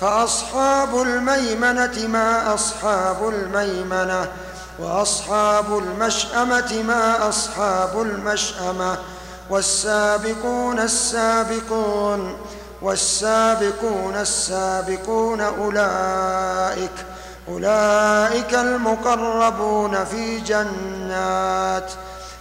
فأصحاب الميمنة ما أصحاب الميمنة وأصحاب المشأمة ما أصحاب المشأمة والسابقون السابقون والسابقون السابقون أولئك أولئك المقربون في جنات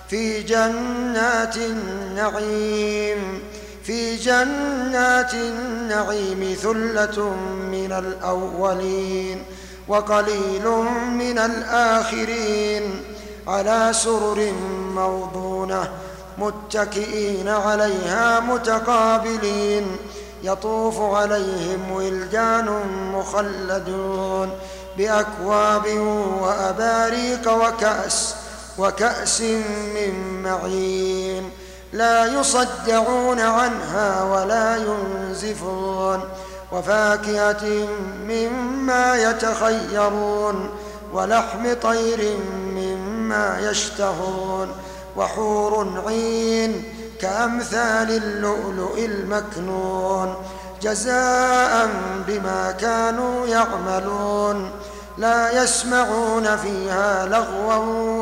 في جنات النعيم. في جنات النعيم ثلة من الأولين وقليل من الآخرين على سرر موضونة متكئين عليها متقابلين يطوف عليهم ولدان مخلدون بأكواب وأباريق وكأس وكأس من معين لا يصدعون عنها ولا ينزفون وفاكهة مما يتخيرون ولحم طير مما يشتهون وحور عين كأمثال اللؤلؤ المكنون جزاء بما كانوا يعملون لا يسمعون فيها لغوا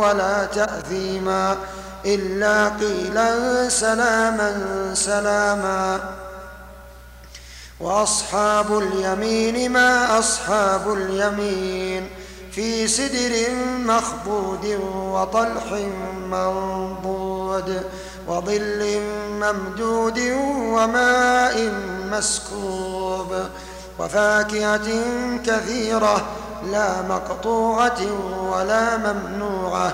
ولا تأثيما إلا قيلا سلاما سلاما. وأصحاب اليمين ما أصحاب اليمين في سدر مخبود وطلح منضود وظل ممدود وماء مسكوب وفاكهة كثيرة لا مقطوعة ولا ممنوعة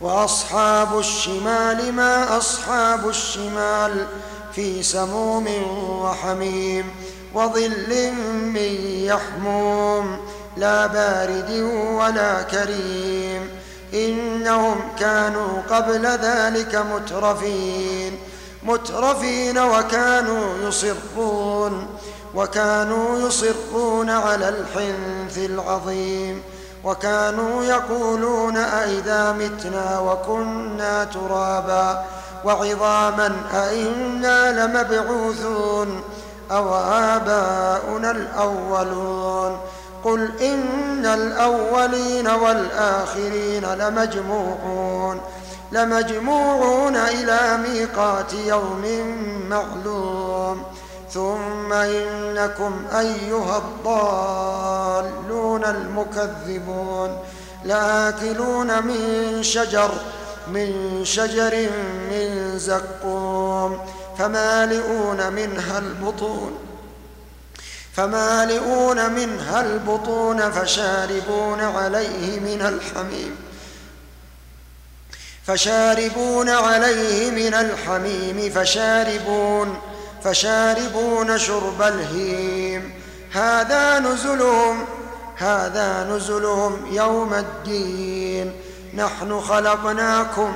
وأصحاب الشمال ما أصحاب الشمال في سموم وحميم وظل من يحموم لا بارد ولا كريم إنهم كانوا قبل ذلك مترفين مترفين وكانوا يصرون وكانوا يصرون على الحنث العظيم وكانوا يقولون أئذا متنا وكنا ترابا وعظاما أئنا لمبعوثون أو آباؤنا الأولون قل إن الأولين والآخرين لمجموعون لمجموعون إلى ميقات يوم معلوم ثم إنكم أيها الضالون المكذبون لآكلون من شجر من شجر من زقوم فمالئون منها البطون فمالئون منها البطون فشاربون عليه من الحميم فشاربون عليه من الحميم فشاربون فشاربون شرب الهيم. هذا نزلهم هذا نزلهم يوم الدين. نحن خلقناكم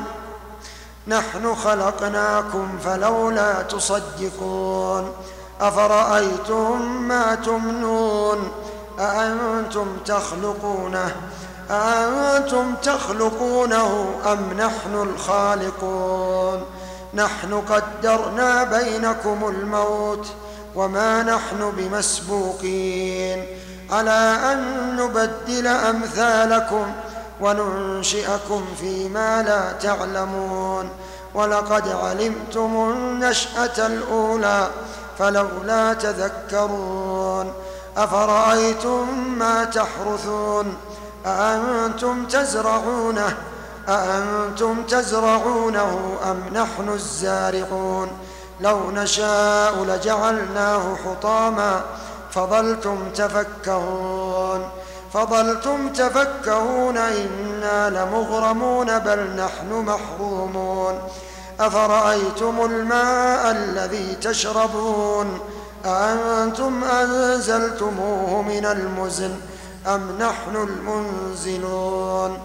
نحن خلقناكم فلولا تصدقون. أفرأيتم ما تمنون؟ أأنتم تخلقونه؟ أأنتم تخلقونه أم نحن الخالقون؟ نحن قدرنا بينكم الموت وما نحن بمسبوقين. على أن نبدل أمثالكم وننشئكم فيما لا تعلمون. ولقد علمتم النشأة الأولى فلولا تذكرون. أفرأيتم ما تحرثون؟ أأنتم تزرعونه؟ أأنتم تزرعونه أم نحن الزارعون؟ لو نشاء لجعلناه حطاما. فظلتم تفكهون. فظلتم تفكهون إنا لمغرمون بل نحن محرومون. أفرأيتم الماء الذي تشربون؟ أأنتم أنزلتموه من المزن أم نحن المنزلون؟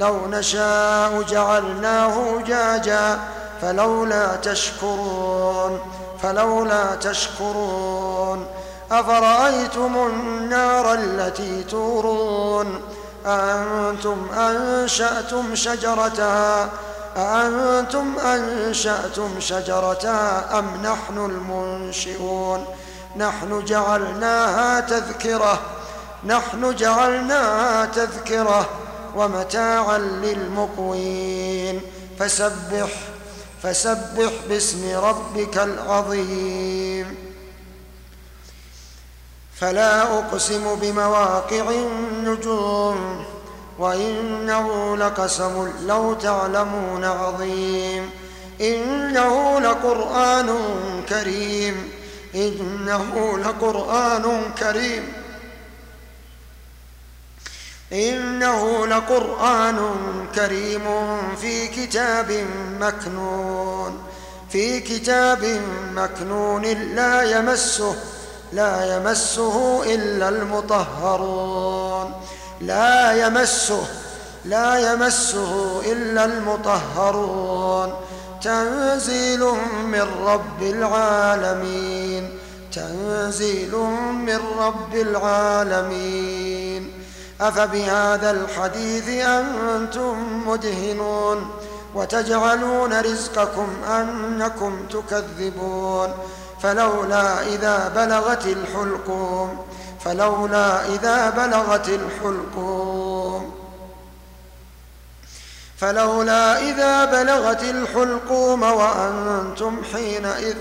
لو نشاء جعلناه جاجا فلولا تشكرون فلولا تشكرون. أفرأيتم النار التي تورون؟ أأنتم أنشأتم شجرتها؟ أأنتم أنشأتم شجرتها أم نحن المنشئون؟ نحن جعلناها تذكرة نحن جعلناها تذكرة. ومتاعا للمقوين. فسبح فسبح باسم ربك العظيم. فلا أقسم بمواقع النجوم وإنه لقسم لو تعلمون عظيم. إنه لقرآن كريم إنه لقرآن كريم. إنه لقرآن كريم في كتاب مكنون في كتاب مكنون لا يمسه لا يمسه إلا المطهرون. لا يمسه لا يمسه إلا المطهرون. تنزيل من رب العالمين تنزيل من رب العالمين. أفبهذا الحديث أنتم مدهنون وتجعلون رزقكم أنكم تكذبون فلولا إذا بلغت الحلقوم فلولا إذا بلغت الحلقوم فلولا إذا بلغت الحلقوم وأنتم حينئذ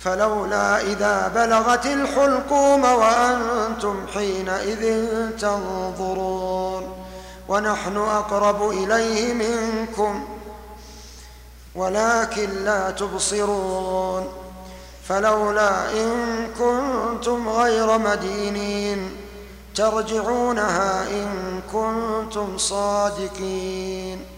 فلولا إذا بلغت الحلقوم وأنتم حينئذ تنظرون ونحن أقرب إليه منكم ولكن لا تبصرون فلولا إن كنتم غير مدينين ترجعونها إن كنتم صادقين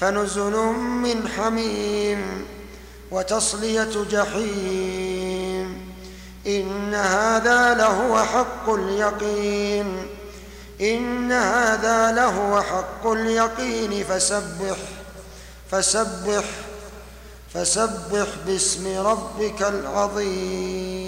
فنزل من حميم وتصلية جحيم. إن هذا لهو حق اليقين. إن هذا لهو حق اليقين. فسبح فسبح فسبح باسم ربك العظيم.